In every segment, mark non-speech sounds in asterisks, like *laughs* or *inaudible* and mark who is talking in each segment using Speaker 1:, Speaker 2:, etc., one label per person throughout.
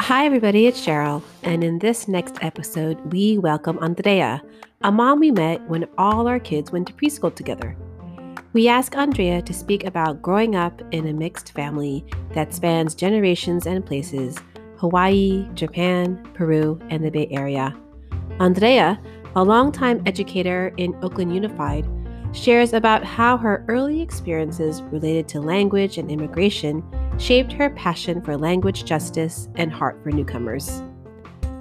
Speaker 1: Hi, everybody, it's Cheryl, and in this next episode, we welcome Andrea, a mom we met when all our kids went to preschool together. We ask Andrea to speak about growing up in a mixed family that spans generations and places Hawaii, Japan, Peru, and the Bay Area. Andrea, a longtime educator in Oakland Unified, shares about how her early experiences related to language and immigration shaped her passion for language justice and heart for newcomers.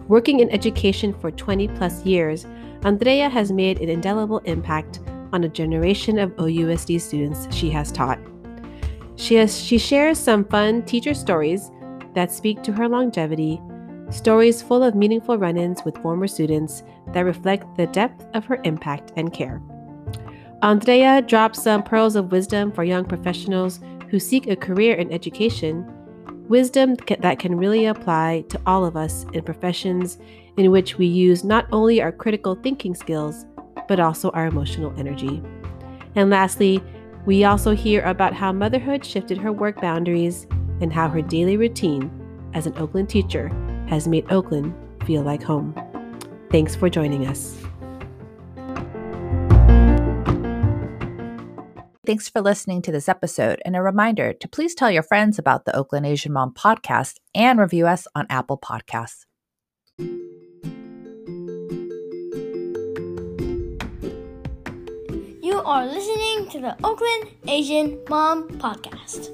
Speaker 1: Working in education for 20 plus years, Andrea has made an indelible impact on a generation of OUSD students she has taught. She, has, she shares some fun teacher stories that speak to her longevity, stories full of meaningful run ins with former students that reflect the depth of her impact and care. Andrea drops some pearls of wisdom for young professionals who seek a career in education, wisdom that can really apply to all of us in professions in which we use not only our critical thinking skills, but also our emotional energy. And lastly, we also hear about how motherhood shifted her work boundaries and how her daily routine as an Oakland teacher has made Oakland feel like home. Thanks for joining us.
Speaker 2: Thanks for listening to this episode, and a reminder to please tell your friends about the Oakland Asian Mom podcast and review us on Apple Podcasts.
Speaker 3: You are listening to the Oakland Asian Mom podcast.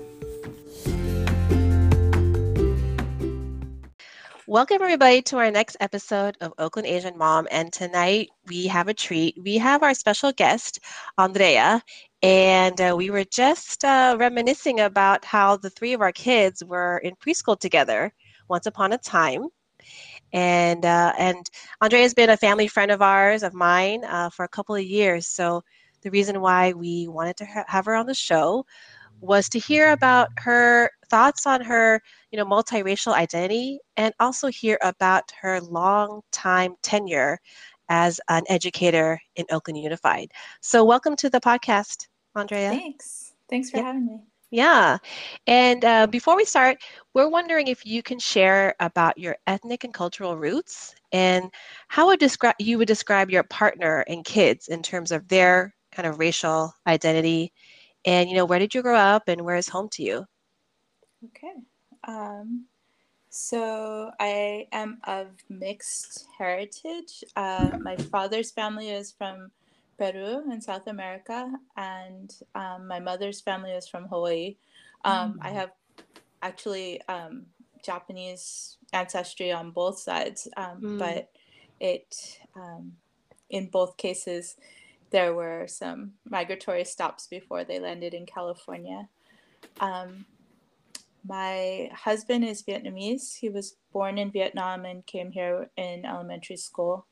Speaker 1: Welcome, everybody, to our next episode of Oakland Asian Mom. And tonight we have a treat. We have our special guest, Andrea, and uh, we were just uh, reminiscing about how the three of our kids were in preschool together once upon a time. And uh, and Andrea has been a family friend of ours, of mine, uh, for a couple of years. So the reason why we wanted to ha- have her on the show was to hear about her thoughts on her, you know, multiracial identity, and also hear about her long time tenure as an educator in Oakland Unified. So welcome to the podcast. Andrea.
Speaker 4: Thanks. Thanks for yeah. having me.
Speaker 1: Yeah. And uh, before we start, we're wondering if you can share about your ethnic and cultural roots and how would describe you would describe your partner and kids in terms of their kind of racial identity and you know where did you grow up and where is home to you
Speaker 4: okay um, so i am of mixed heritage uh, my father's family is from Peru in South America, and um, my mother's family is from Hawaii. Um, mm. I have actually um, Japanese ancestry on both sides, um, mm. but it um, in both cases there were some migratory stops before they landed in California. Um, my husband is Vietnamese. He was born in Vietnam and came here in elementary school.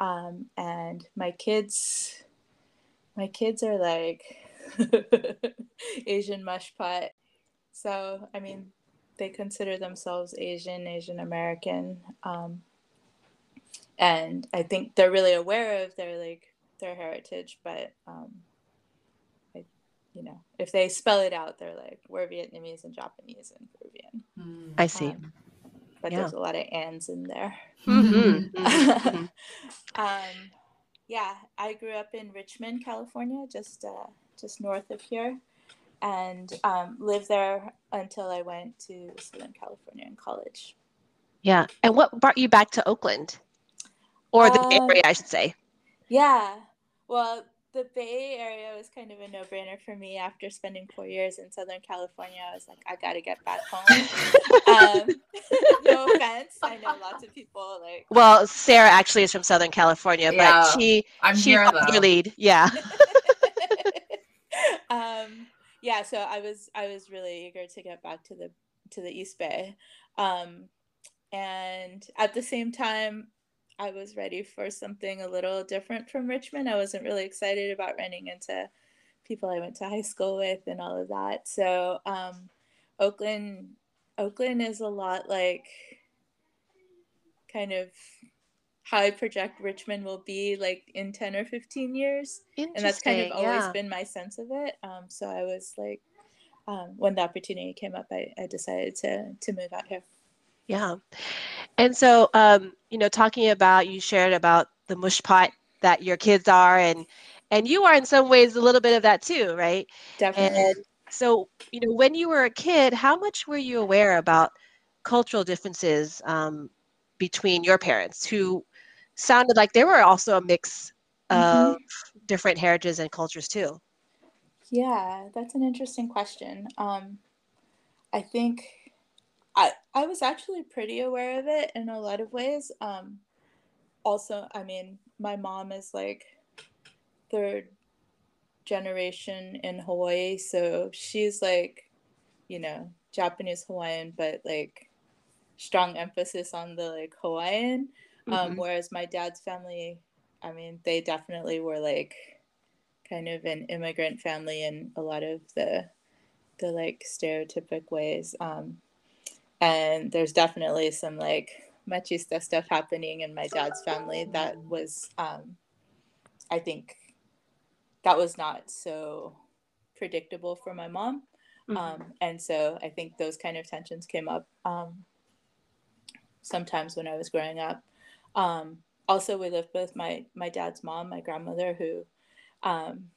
Speaker 4: Um, and my kids, my kids are like *laughs* Asian mush pot. So, I mean, they consider themselves Asian, Asian American. Um, and I think they're really aware of their like their heritage, but um, I, you know, if they spell it out, they're like we're Vietnamese and Japanese and Peruvian.
Speaker 1: I see.
Speaker 4: Um, but yeah. there's a lot of ands in there.
Speaker 1: Mm-hmm. *laughs* mm-hmm.
Speaker 4: um, yeah, I grew up in Richmond, California, just uh, just north of here, and um, lived there until I went to Southern California in college.
Speaker 1: Yeah, and what brought you back to Oakland, or the um, area, I should say?
Speaker 4: Yeah, well, the Bay Area was kind of a no brainer for me after spending four years in Southern California. I was like, I got to get back home. um, *laughs* no offense. I know lots of people like.
Speaker 1: Well, Sarah actually is from Southern California, yeah, but she
Speaker 5: I'm
Speaker 1: she
Speaker 5: here though.
Speaker 1: your lead. Yeah. *laughs*
Speaker 4: um, yeah. So I was I was really eager to get back to the to the East Bay, um, and at the same time, I was ready for something a little different from Richmond. I wasn't really excited about running into people I went to high school with and all of that. So um, Oakland, Oakland is a lot like kind of how I project Richmond will be like in 10 or 15 years. And that's kind of always
Speaker 1: yeah.
Speaker 4: been my sense of it. Um, so I was like, um, when the opportunity came up, I, I decided to, to move out here.
Speaker 1: Yeah. And so, um, you know, talking about, you shared about the mush pot that your kids are, and and you are in some ways a little bit of that too, right?
Speaker 4: Definitely.
Speaker 1: And so, you know, when you were a kid, how much were you aware about cultural differences um, between your parents, who sounded like they were also a mix
Speaker 4: Mhm.
Speaker 1: of different heritages and cultures too?
Speaker 4: Yeah, that's an interesting question. Um, I think I I was actually pretty aware of it in a lot of ways. Um, also, I mean, my mom is like third generation in Hawaii, so she's like, you know, Japanese Hawaiian, but like strong emphasis on the like Hawaiian. Um,
Speaker 1: Mhm.
Speaker 4: whereas my dad's family, I mean, they definitely were like kind of an immigrant family in a lot of the the like stereotypic ways. Um, and there's definitely some like machista stuff happening in my dad's family that was um, I think that was not so predictable for my mom.
Speaker 1: Mhm.
Speaker 4: Um, and so I think those kind of tensions came up um, sometimes when I was growing up. Um, also, we lived with my my dad's mom, my grandmother, who um,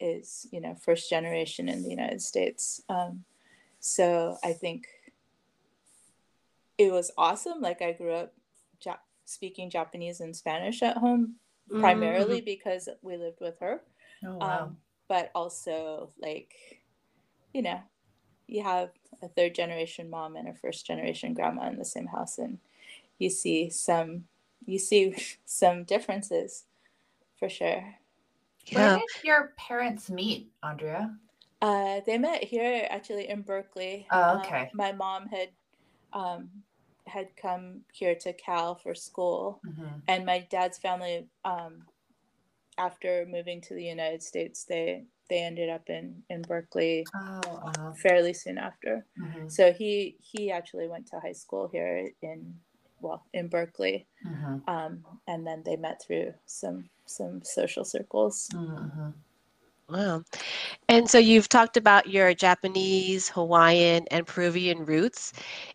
Speaker 4: is you know first generation in the United States. Um, so I think it was awesome. Like I grew up ja- speaking Japanese and Spanish at home,
Speaker 1: Mm-hmm.
Speaker 4: primarily because we lived with her
Speaker 2: Oh,
Speaker 4: um, but also like you know you have a third generation mom and a first generation grandma in the same house and you see some you see *laughs* some differences for sure
Speaker 1: Yeah.
Speaker 2: Where did your parents meet, Andrea?
Speaker 4: uh, they met here actually in berkeley
Speaker 2: Oh,
Speaker 4: Um,
Speaker 2: okay.
Speaker 4: my mom had um, had come here to cal for school
Speaker 2: Mhm.
Speaker 4: and my dad's family um, after moving to the united states they they ended up in in berkeley
Speaker 2: Oh,
Speaker 4: fairly soon after
Speaker 2: mhm,
Speaker 4: So he he actually went to high school here in well in Berkeley,
Speaker 2: mhm,
Speaker 4: um, and then they met through some some social circles.
Speaker 2: mhm.
Speaker 1: Wow. And so you've talked about your Japanese, Hawaiian, and Peruvian roots.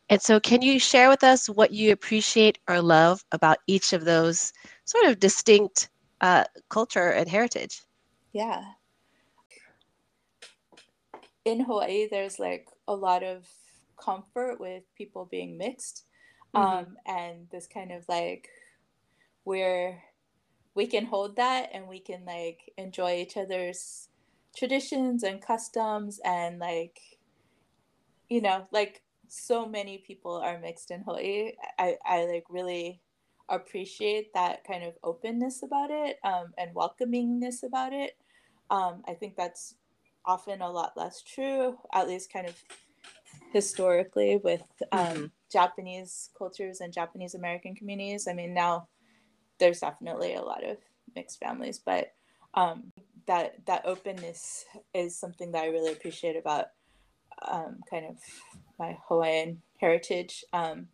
Speaker 1: And so can you share with us what you appreciate or love about each of those sort of distinct uh, culture and heritage?
Speaker 4: Yeah. In Hawaii, there's like a lot of comfort with people being mixed,
Speaker 1: Mhm.
Speaker 4: um, and this kind of like where we can hold that and we can like enjoy each other's traditions and customs and like you know like so many people are mixed in hawaii. I i like really appreciate that kind of openness about it um, and welcomingness about it. Um, i think that's often a lot less true at least kind of historically with um,
Speaker 1: Mhm.
Speaker 4: japanese cultures and japanese american communities. I mean now there's definitely a lot of mixed families, but um, that that openness is something that I really appreciate about um, kind of my Hawaiian heritage. Um,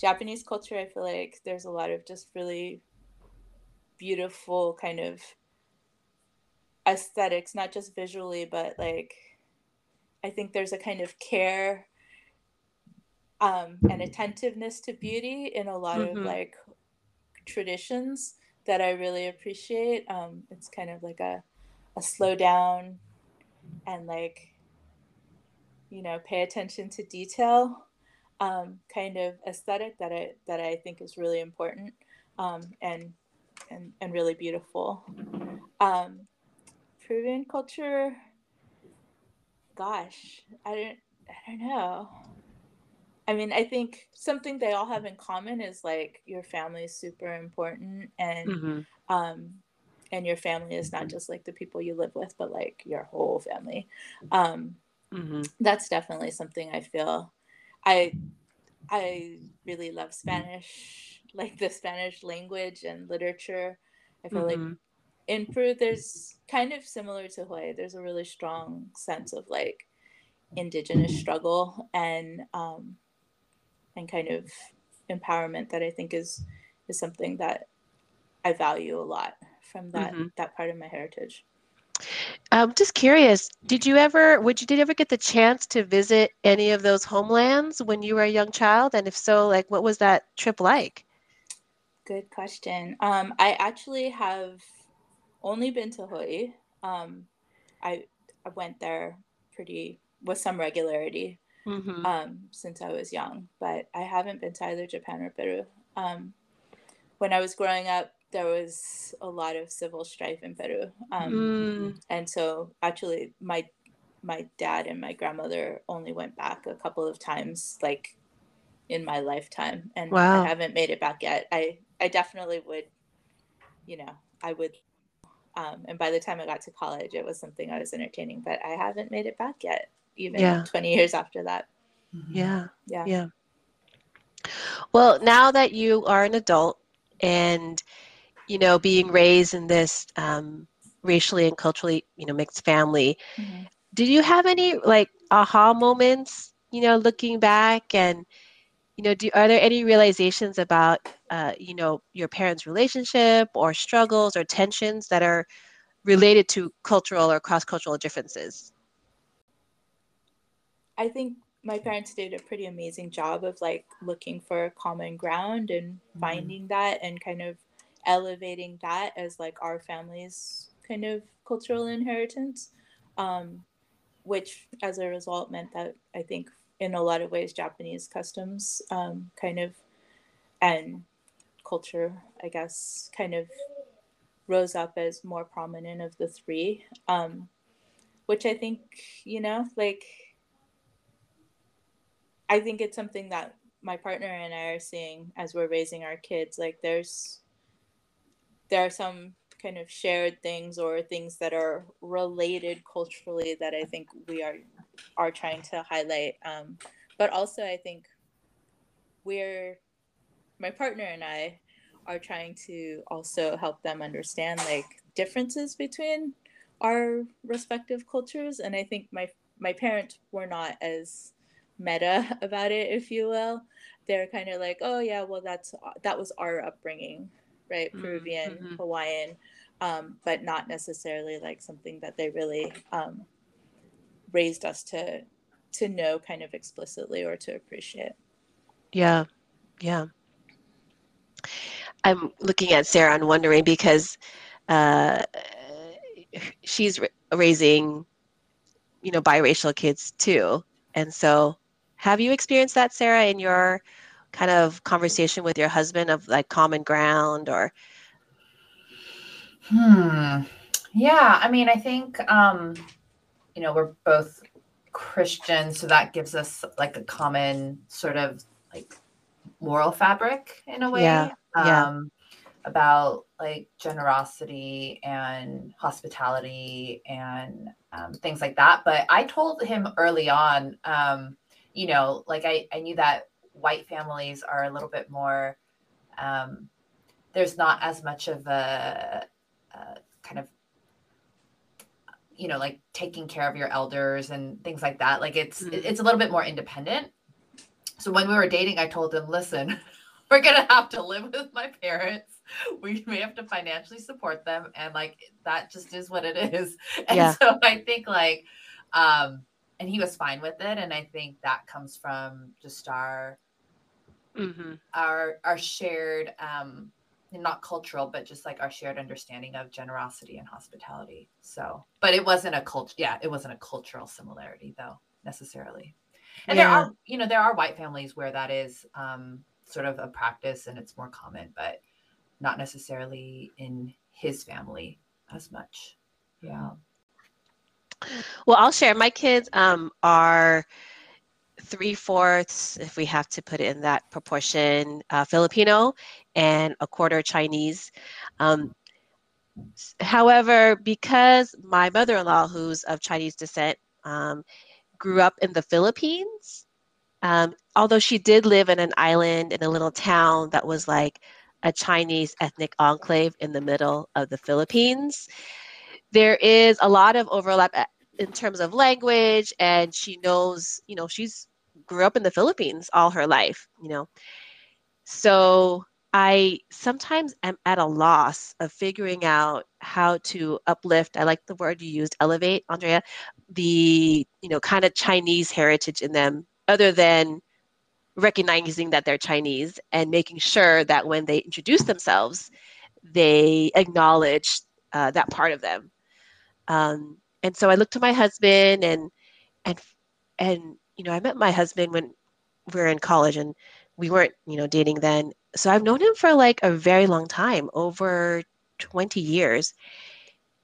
Speaker 4: Japanese culture, I feel like there's a lot of just really beautiful kind of aesthetics, not just visually, but like I think there's a kind of care um, and attentiveness to beauty in a lot of
Speaker 1: Mhm.
Speaker 4: like traditions that I really appreciate. Um, it's kind of like a, a slow down and like, you know, pay attention to detail um, kind of aesthetic that I that I think is really important um, and and and really beautiful. Um, Peruvian culture, gosh, I don't I don't know. I mean, I think something they all have in common is like your family is super important and
Speaker 1: Mhm.
Speaker 4: um and your family is not just like the people you live with, but like your whole family. Um
Speaker 1: Mhm.
Speaker 4: that's definitely something I feel I I really love Spanish, *laughs* like the Spanish language and literature. I feel like
Speaker 1: Mhm.
Speaker 4: in Peru there's kind of similar to Hawaii, there's a really strong sense of like indigenous struggle and um and kind of empowerment that I think is is something that I value a lot from that
Speaker 1: Mhm.
Speaker 4: that part of my heritage.
Speaker 1: I'm just curious, did you ever, would you, did you ever get the chance to visit any of those homelands when you were a young child? And if so, like, what was that trip like?
Speaker 4: Good question. Um, I actually have only been to Hawaii. Um, I I went there pretty with some regularity
Speaker 1: Mm-hmm.
Speaker 4: um, since I was young, but I haven't been to either Japan or Peru. Um, when I was growing up, there was a lot of civil strife in Peru, um,
Speaker 1: Mm,
Speaker 4: and so actually, my my dad and my grandmother only went back a couple of times, like in my lifetime, and
Speaker 1: Wow.
Speaker 4: I haven't made it back yet. I I definitely would, you know, I would. Um, and by the time I got to college, it was something I was entertaining, but I haven't made it back yet, even
Speaker 1: Yeah.
Speaker 4: 20 years after that.
Speaker 1: yeah.
Speaker 4: Yeah.
Speaker 1: Yeah. Well, now that you are an adult and, you know, being raised in this um, racially and culturally, you know, mixed family,
Speaker 4: Mhm.
Speaker 1: did you have any like aha moments, you know, looking back and, you know, do, are there any realizations about, uh, you know, your parents' relationship or struggles or tensions that are related to cultural or cross-cultural differences?
Speaker 4: I think my parents did a pretty amazing job of like looking for common ground and
Speaker 2: Mhm.
Speaker 4: finding that and kind of elevating that as like our family's kind of cultural inheritance um, which as a result meant that i think in a lot of ways japanese customs um, kind of and culture i guess kind of rose up as more prominent of the three um, which i think you know like I think it's something that my partner and I are seeing as we're raising our kids. Like there's there are some kind of shared things or things that are related culturally that I think we are are trying to highlight. Um, but also I think we're my partner and I are trying to also help them understand like differences between our respective cultures and I think my my parents were not as meta *laughs* about it, if you will. They're kind of like, oh yeah, well that's that was our upbringing, right?
Speaker 1: Mm,
Speaker 4: Peruvian,
Speaker 1: mhm.
Speaker 4: Hawaiian, um, but not necessarily like something that they really um, raised us to to know kind of explicitly or to appreciate.
Speaker 1: Yeah, yeah. I'm looking at Sarah and wondering because uh, she's ra- raising, you know, biracial kids too. And so, have you experienced that, Sarah, in your kind of conversation with your husband of like common ground or?
Speaker 2: Hmm. Yeah, I mean, I think um, you know, we're both Christian, so that gives us like a common sort of like moral fabric in a way.
Speaker 1: Yeah, yeah.
Speaker 2: Um about like generosity and hospitality and um, things like that. But I told him early on, um, you know, like I, I knew that white families are a little bit more, um, there's not as much of a, a kind of, you know, like taking care of your elders and things like that. Like it's,
Speaker 1: Mhm.
Speaker 2: it's a little bit more independent. So when we were dating, I told him, listen, *laughs* we're gonna have to live with my parents. We may have to financially support them, and like that just is what it is. *laughs* And
Speaker 1: Yeah.
Speaker 2: so I think like, um, and he was fine with it, and I think that comes from just our
Speaker 1: hmm
Speaker 2: our our shared, um, not cultural, but just like our shared understanding of generosity and hospitality. So, but it wasn't a cult. Yeah, it wasn't a cultural similarity though necessarily. And there are, you know, there are white families where that is um, sort of a practice and it's more common, but not necessarily in his family as much. Yeah.
Speaker 1: Well, I'll share. My kids um, are three fourths, if we have to put it in that proportion, uh, Filipino and a quarter Chinese. Um, however, because my mother in law, who's of Chinese descent, um, grew up in the Philippines, um, although she did live in an island in a little town that was like a Chinese ethnic enclave in the middle of the Philippines, there is a lot of overlap in terms of language, and she knows, you know, she's grew up in the Philippines all her life, you know. So I sometimes am at a loss of figuring out how to uplift. I like the word you used, elevate, Andrea, the you know kind of Chinese heritage in them, other than recognizing that they're Chinese and making sure that when they introduce themselves, they acknowledge uh, that part of them. Um, and so I looked to my husband and and and you know I met my husband when we were in college and we weren't you know dating then so I've known him for like a very long time, over 20 years.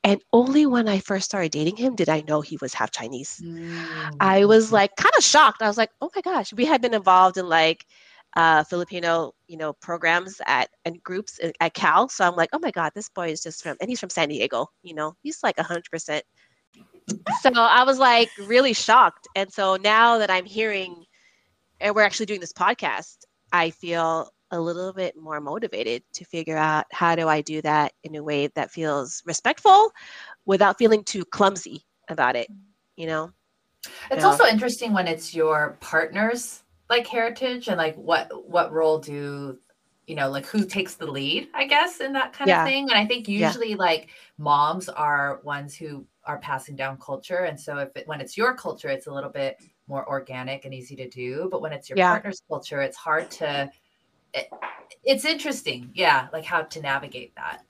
Speaker 1: And only when I first started dating him did I know he was half Chinese. Mm. I was like kind of shocked. I was like, oh my gosh, we had been involved in like uh, Filipino, you know, programs at and groups at Cal. So I'm like, oh my God, this boy is just from, and he's from San Diego, you know, he's like 100%. so I was like really shocked. And so now that I'm hearing, and we're actually doing this podcast, I feel a little bit more motivated to figure out how do I do that in a way that feels respectful without feeling too clumsy about it, you know?
Speaker 2: It's also interesting when it's your partner's like heritage and like what what role do you know like who takes the lead i guess in that kind yeah. of thing and i think usually yeah. like moms are ones who are passing down culture and so if it, when it's your culture it's a little bit more organic and easy to do but when it's your yeah. partner's culture it's hard to it, it's interesting yeah like how to navigate that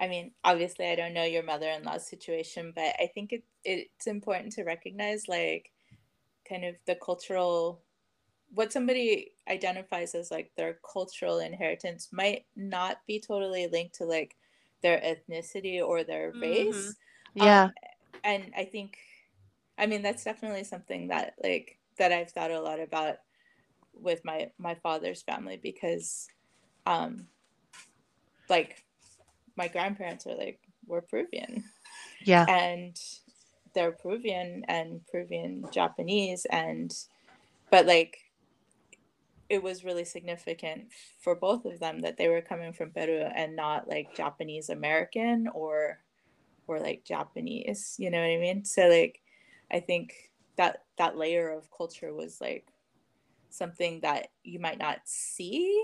Speaker 4: i mean obviously i don't know your mother-in-law's situation but i think it, it's important to recognize like kind of the cultural what somebody identifies as like their cultural inheritance might not be totally linked to like their ethnicity or their race
Speaker 1: mm-hmm. yeah um,
Speaker 4: and i think i mean that's definitely something that like that i've thought a lot about with my my father's family because um like my grandparents are like we're Peruvian.
Speaker 1: Yeah.
Speaker 4: And they're Peruvian and Peruvian Japanese and but like it was really significant for both of them that they were coming from Peru and not like Japanese American or or like Japanese, you know what I mean? So like I think that that layer of culture was like something that you might not see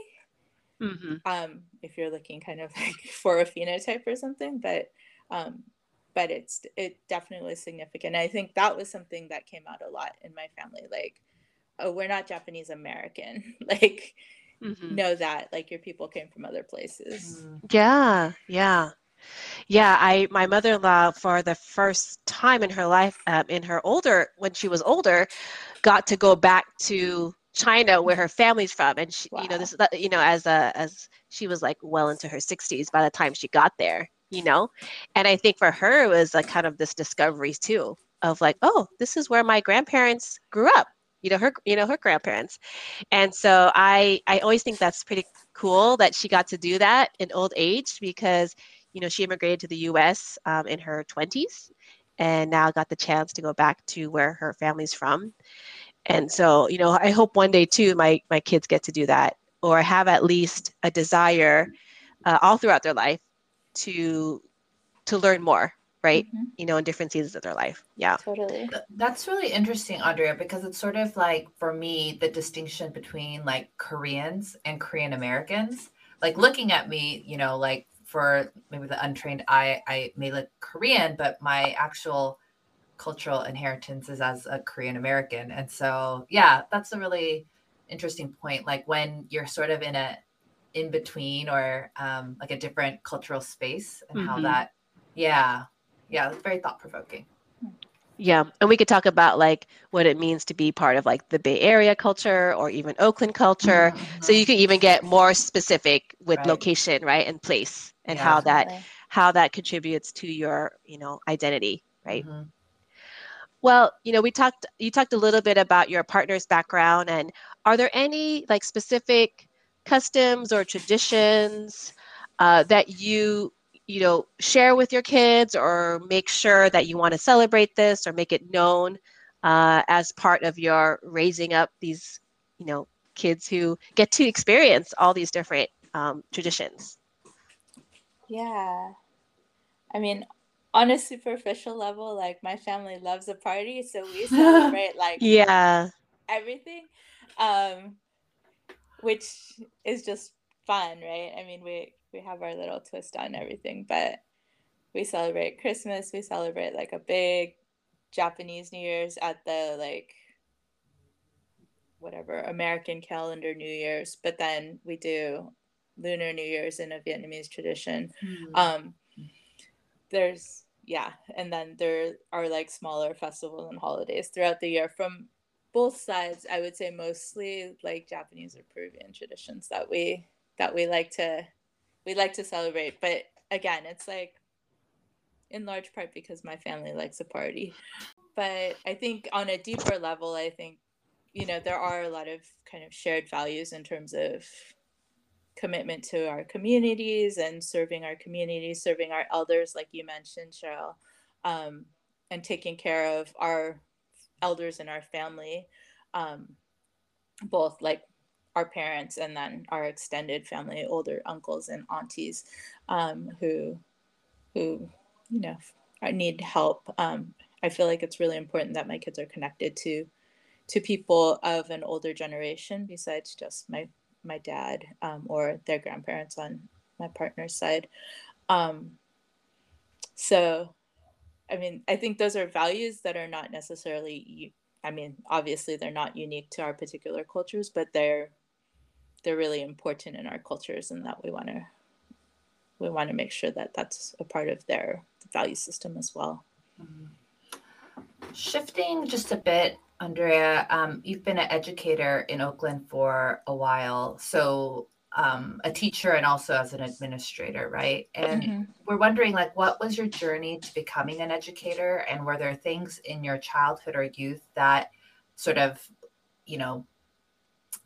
Speaker 4: mm-hmm. um, if you're looking kind of like *laughs* for a phenotype or something but um, but it's it definitely was significant i think that was something that came out a lot in my family like oh we're not japanese american *laughs* like mm-hmm. know that like your people came from other places
Speaker 1: mm. yeah yeah yeah, I my mother-in-law for the first time in her life, um, in her older when she was older, got to go back to China, where her family's from, and she, wow. you know, this, you know, as a as she was like well into her 60s by the time she got there, you know, and I think for her it was like kind of this discovery too of like, oh, this is where my grandparents grew up, you know, her, you know, her grandparents, and so I I always think that's pretty cool that she got to do that in old age because you know she immigrated to the U.S. Um, in her 20s and now got the chance to go back to where her family's from and so you know i hope one day too my my kids get to do that or have at least a desire uh, all throughout their life to to learn more right mm-hmm. you know in different seasons of their life yeah
Speaker 4: totally
Speaker 2: that's really interesting andrea because it's sort of like for me the distinction between like koreans and korean americans like looking at me you know like for maybe the untrained eye i may look korean but my actual cultural inheritance is as a Korean American. And so, yeah, that's a really interesting point. Like when you're sort of in a in between or um, like a different cultural space and mm-hmm. how that, yeah, yeah, it's very thought provoking.
Speaker 1: Yeah, and we could talk about like what it means to be part of like the Bay Area culture or even Oakland culture. Mm-hmm. So you could even get more specific with right. location, right, and place, and yeah, how that how that contributes to your you know identity, right? Mm-hmm. Well, you know, we talked you talked a little bit about your partner's background and are there any like specific customs or traditions uh, that you you know share with your kids or make sure that you want to celebrate this or make it known uh, as part of your raising up these you know kids who get to experience all these different um, traditions.
Speaker 4: Yeah. I mean on a superficial level, like my family loves a party, so we *laughs* celebrate like
Speaker 1: yeah.
Speaker 4: everything. Um, which is just fun, right? I mean, we we have our little twist on everything, but we celebrate Christmas. We celebrate like a big Japanese New Year's at the like whatever American calendar New Year's, but then we do Lunar New Year's in a Vietnamese tradition. Mm. Um, there's yeah, and then there are like smaller festivals and holidays throughout the year from both sides. I would say mostly like Japanese or Peruvian traditions that we that we like to we like to celebrate. But again, it's like in large part because my family likes a party. But I think on a deeper level, I think you know there are a lot of kind of shared values in terms of commitment to our communities and serving our communities, serving our elders, like you mentioned, Cheryl, um, and taking care of our elders in our family, um, both like our parents and then our extended family, older uncles and aunties, um, who, who, you know, need help. Um, I feel like it's really important that my kids are connected to, to people of an older generation besides just my my dad um, or their grandparents on my partner's side. Um, so, I mean, I think those are values that are not necessarily. I mean, obviously, they're not unique to our particular cultures, but they're they're really important in our cultures, and that we want to we want to make sure that that's a part of their value system as well. Mm-hmm.
Speaker 2: Shifting just a bit Andrea, um, you've been an educator in Oakland for a while, so um, a teacher and also as an administrator, right? And mm-hmm. we're wondering, like, what was your journey to becoming an educator, and were there things in your childhood or youth that sort of, you know,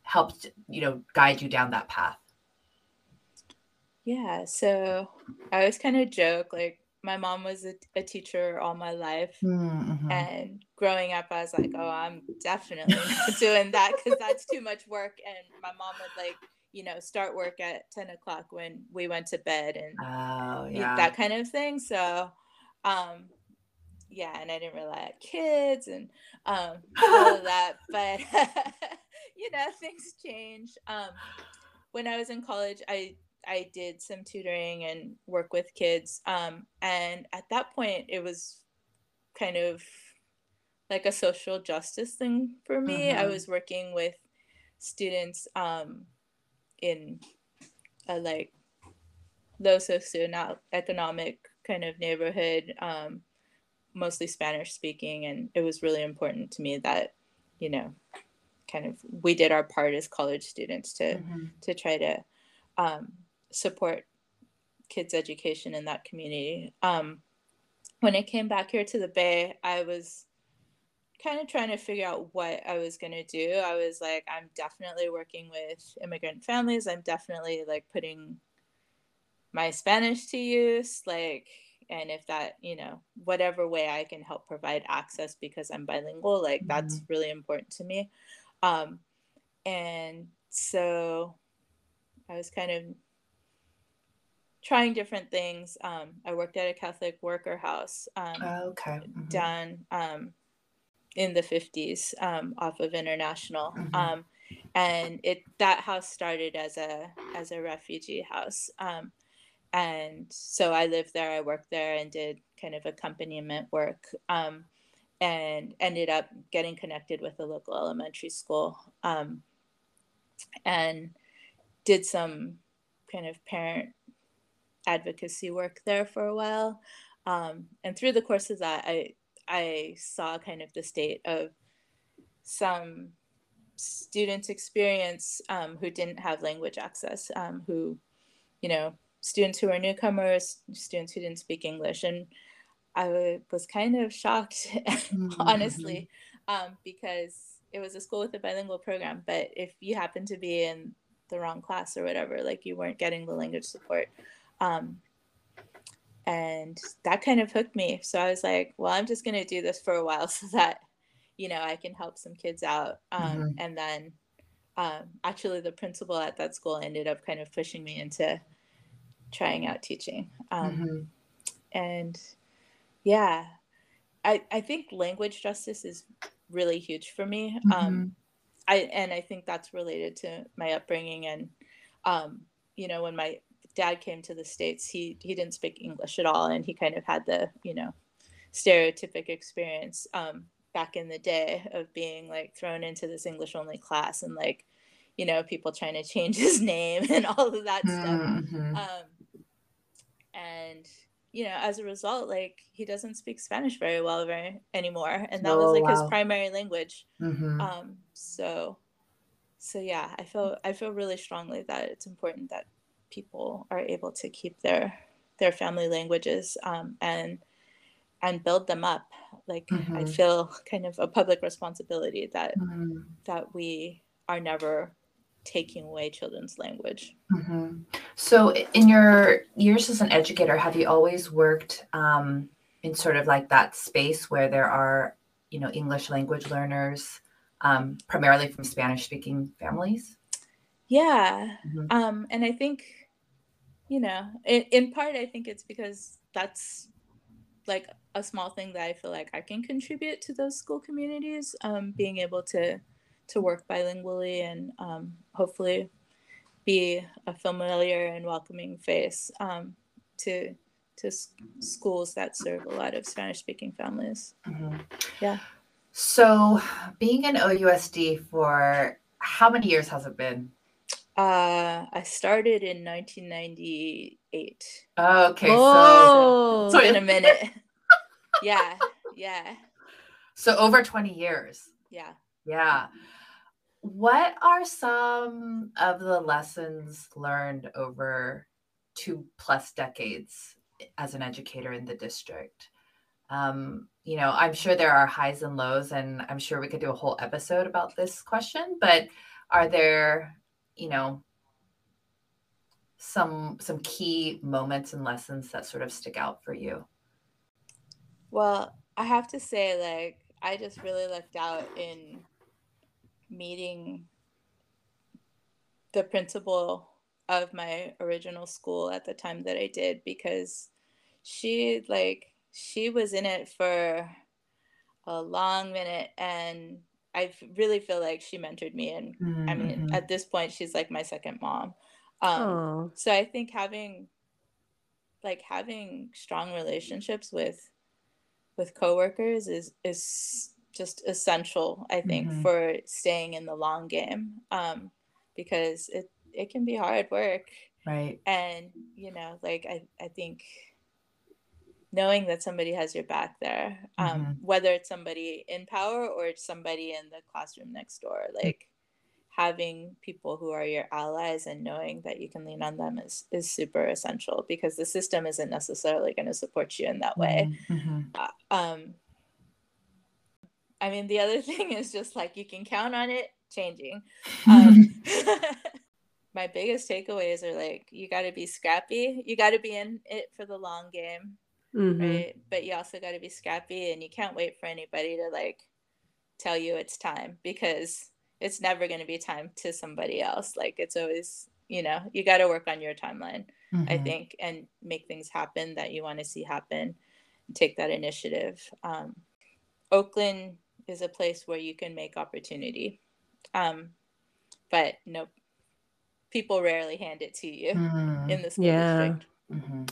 Speaker 2: helped, you know, guide you down that path?
Speaker 4: Yeah, so I always kind of joke, like, my mom was a, a teacher all my life mm-hmm. and growing up i was like oh i'm definitely *laughs* not doing that because that's too much work and my mom would like you know start work at 10 o'clock when we went to bed and oh, yeah. that kind of thing so um yeah and i didn't really have kids and um all of that *laughs* but *laughs* you know things change um when i was in college i I did some tutoring and work with kids. Um, and at that point, it was kind of like a social justice thing for me. I mm-hmm. was working with students um, in a like low socioeconomic kind of neighborhood, um, mostly Spanish speaking. And it was really important to me that, you know, kind of we did our part as college students to mm-hmm. to try to um, support kids' education in that community. Um, when I came back here to the Bay, I was kind of trying to figure out what I was going to do. I was like, I'm definitely working with immigrant families. I'm definitely like putting my Spanish to use. Like, and if that, you know, whatever way I can help provide access because I'm bilingual, like mm-hmm. that's really important to me. Um, and so I was kind of trying different things. Um, I worked at a Catholic worker house um,
Speaker 2: oh, okay. Mm-hmm.
Speaker 4: down um, in the 50s um, off of International. Mm-hmm. Um, and it that house started as a as a refugee house. Um, and so I lived there, I worked there and did kind of accompaniment work and ended up getting connected with a local elementary school and did some kind of parent advocacy work there for a while. Um, and through the course of that, I I saw kind of the state of some students' experience um, who didn't have language access, um, who, you know, students who were newcomers, students who didn't speak English, and I was kind of shocked, *laughs* mm-hmm. honestly, um, because it was a school with a bilingual program. But if you happen to be in the wrong class or whatever, like you weren't getting the language support, um, and that kind of hooked me. So I was like, well, I'm just going to do this for a while *laughs* so that, you know, I can help some kids out. Um, mm-hmm. And then um, actually, the principal at that school ended up kind of pushing me into trying out teaching. Um, mm-hmm. And yeah, I, I think language justice is really huge for me. Um, mm-hmm. I and I think that's related to my upbringing and um, you know when my dad came to the states he he didn't speak English at all and he kind of had the you know stereotypic experience um, back in the day of being like thrown into this English only class and like you know people trying to change his *laughs* name and all of that
Speaker 2: Mm-hmm.
Speaker 4: stuff um, and you know as a result like he doesn't speak spanish very well very anymore and that
Speaker 2: Oh,
Speaker 4: was like his primary language
Speaker 2: Mhm.
Speaker 4: um so so yeah i feel i feel really strongly that it's important that people are able to keep their their family languages um and and build them up like i
Speaker 2: Mhm.
Speaker 4: feel kind of a public responsibility that
Speaker 2: Mhm.
Speaker 4: that we are never taking away children's language
Speaker 2: Mhm. So, in your years as an educator, have you always worked um, in sort of like that space where there are, you know, English language learners, um, primarily from Spanish-speaking families?
Speaker 4: Yeah.
Speaker 2: Mhm.
Speaker 4: Um, and I think, you know, in, in part, I think it's because that's like a small thing that I feel like I can contribute to those school communities, um, being able to to work bilingually and um, hopefully be a familiar and welcoming face um, to to s- schools that serve a lot of Spanish speaking families.
Speaker 2: Mhm.
Speaker 4: Yeah.
Speaker 2: So, being in OUSD for how many years has it been?
Speaker 4: Uh, I started in 1998.
Speaker 2: Okay, so
Speaker 1: Whoa.
Speaker 4: It's been a minute. *laughs* yeah, yeah,
Speaker 2: so over 20 years.
Speaker 4: yeah.
Speaker 2: Yeah. What are some of the lessons learned over two plus decades as an educator in the district? Um, you know, I'm sure there are highs and lows, and I'm sure we could do a whole episode about this question, but are there, you know, some some key moments and lessons that sort of stick out for you?
Speaker 4: Well, I have to say, like, I just really lucked out in meeting the principal of my original school at the time that I did because she, like, she was in it for a long minute and I really feel like she mentored me and I mean
Speaker 2: Mhm.
Speaker 4: at this point she's like my second mom. Um
Speaker 1: Oh.
Speaker 4: so I think having like having strong relationships with with coworkers is is just essential I think
Speaker 2: Mhm.
Speaker 4: for staying in the long game um because it it can be hard work
Speaker 2: right.
Speaker 4: and you know like I I think knowing that somebody has your back there um
Speaker 2: Mhm.
Speaker 4: whether it's somebody in power or it's somebody in the classroom next door like having people who are your allies and knowing that you can lean on them is is super essential because the system isn't necessarily going to support you in that way.
Speaker 2: Mhm.
Speaker 4: uh, um i mean the other *laughs* thing is just like you can count on it changing. Um, *laughs* *laughs* my biggest takeaways are like you got to be scrappy. You got to be in it for the long game
Speaker 1: Mhm.
Speaker 4: right but you also got to be scrappy and you can't wait for anybody to like tell you it's time because it's never going to be time to somebody else like it's always you know you got to work on your timeline I
Speaker 2: Mhm.
Speaker 4: think, and make things happen that you want to see happen. And take that initiative. Um, Oakland is a place where you can make opportunity, um, but nope, people rarely hand it to you
Speaker 2: Mhm.
Speaker 4: in the school
Speaker 1: Yeah.
Speaker 4: district.
Speaker 2: Mhm.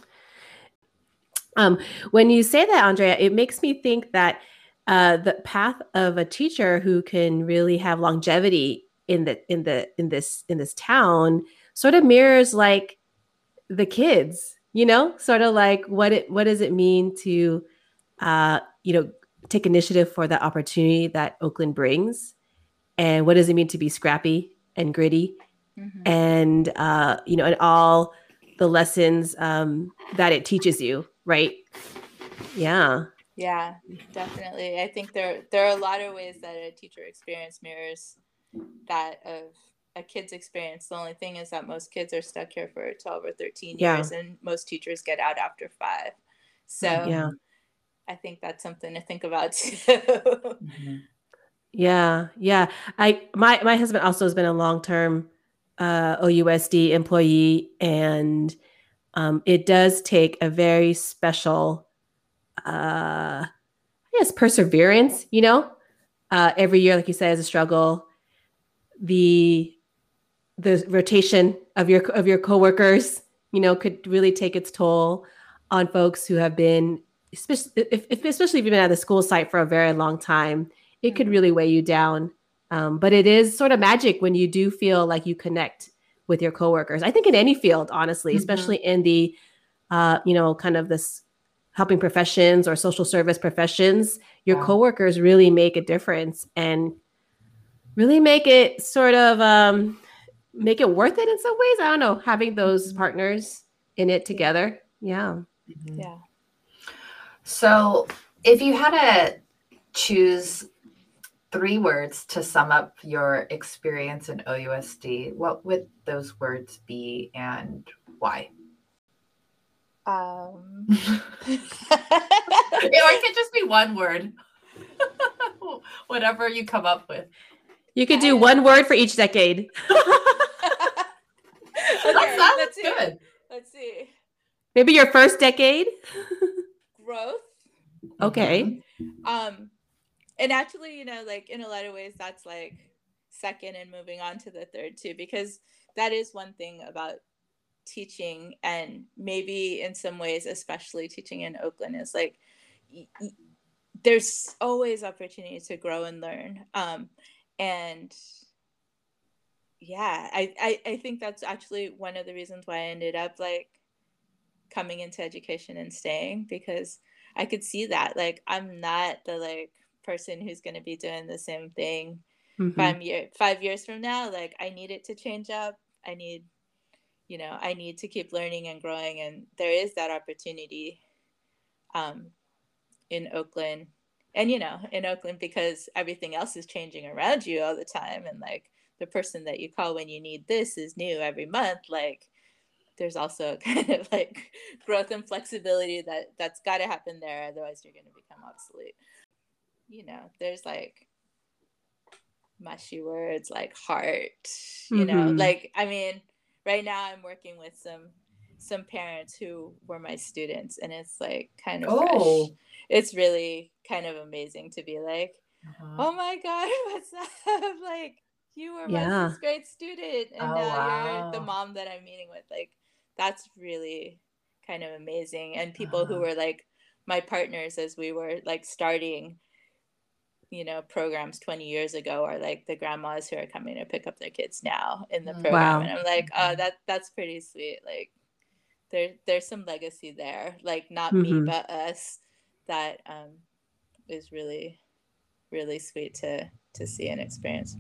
Speaker 1: Um, when you say that, Andrea, it makes me think that uh, the path of a teacher who can really have longevity in the in the in this in this town sort of mirrors like the kids, you know, sort of like what it what does it mean to uh, you know take initiative for the opportunity that Oakland brings, and what does it mean to be scrappy and gritty?
Speaker 4: Mhm.
Speaker 1: and uh, you know, and all the lessons um, that it teaches you, right? Yeah.
Speaker 4: Yeah, definitely. I think there there are a lot of ways that a teacher experience mirrors that of a kid's experience. The only thing is that most kids are stuck here for 12 or 13
Speaker 1: Yeah.
Speaker 4: years and most teachers get out after 5. So
Speaker 1: Yeah.
Speaker 4: I think that's something to think about *laughs* too.
Speaker 2: Mhm.
Speaker 1: Yeah. Yeah. I my my husband also has been a long term uh, OUSD employee, and um, it does take a very special, uh, I guess, perseverance. You know, uh, every year, like you said, is a struggle. the the rotation of your of your coworkers, you know, could really take its toll on folks who have been, especially if, especially if you've been at the school site for a very long time. It could really weigh you down. Um, but it is sort of magic when you do feel like you connect with your coworkers. I think in any field, honestly, mm-hmm. especially in the, uh, you know, kind of this helping professions or social service professions, your yeah. coworkers really make a difference and really make it sort of um, make it worth it in some ways. I don't know, having those mm-hmm. partners in it together. Yeah.
Speaker 4: Mm-hmm. Yeah.
Speaker 2: So if you had to choose three words to sum up your experience in OUSD, what would those words be and why?
Speaker 4: Um. *laughs*
Speaker 2: or it could just be one word. *laughs* Whatever you come up with.
Speaker 1: You could do one word for each decade. *laughs* okay,
Speaker 2: that's, that's let's good.
Speaker 4: See. Let's see.
Speaker 1: Maybe your first decade.
Speaker 4: Growth.
Speaker 1: Okay.
Speaker 4: Um, and actually, you know, like in a lot of ways, that's like second and moving on to the third too, because that is one thing about teaching and maybe in some ways especially teaching in oakland is like y- y- there's always opportunity to grow and learn. Um, and yeah I, I i think that's actually one of the reasons why i ended up like coming into education and staying because i could see that like i'm not the like person who's going to be doing the same thing mm-hmm. five year five years from now like i need it to change up. I need you know i need to keep learning and growing and there is that opportunity um, in oakland. And you know in oakland because everything else is changing around you all the time and like the person that you call when you need this is new every month like there's also *laughs* kind of like growth and flexibility that that's got to happen there otherwise you're going to become obsolete you know there's like mushy words like heart you mm-hmm. know like i mean right now i'm working with some some parents who were my students and it's like kind of oh. fresh. it's really kind of amazing to be like uh-huh. oh my god *laughs* what's up *laughs* like you were yeah. my sixth grade student and oh, now wow. you're the mom that i'm meeting with like that's really kind of amazing and people uh-huh. who were like my partners as we were like starting you know programs 20 years ago are like the grandmas who are coming to pick up their kids now in the mm. program wow. and i'm like oh that that's pretty sweet like there there's some legacy there like not mm-hmm. me but us that um is really really sweet to to see and experience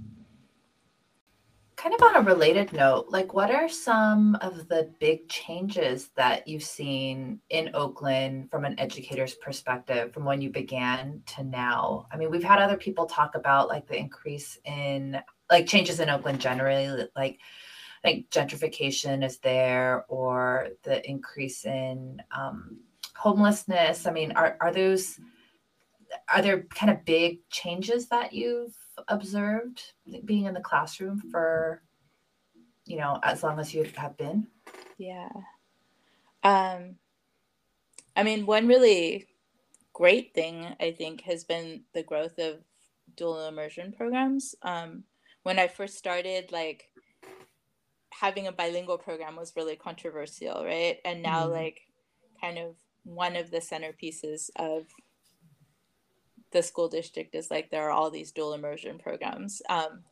Speaker 2: kind of on a related note, like what are some of the big changes that you've seen in Oakland from an educator's perspective from when you began to now? I mean, we've had other people talk about like the increase in like changes in Oakland generally, like I think gentrification is there or the increase in um, homelessness. I mean, are, are those are there kind of big changes that you've observed being in the classroom for you know as long as you have been.
Speaker 4: Yeah. Um i mean one really great thing i think has been the growth of dual immersion programs. Um when i first started like having a bilingual program was really controversial right? And now mm-hmm. like kind of one of the centerpieces of the school district is like there are all these dual immersion programs. Um,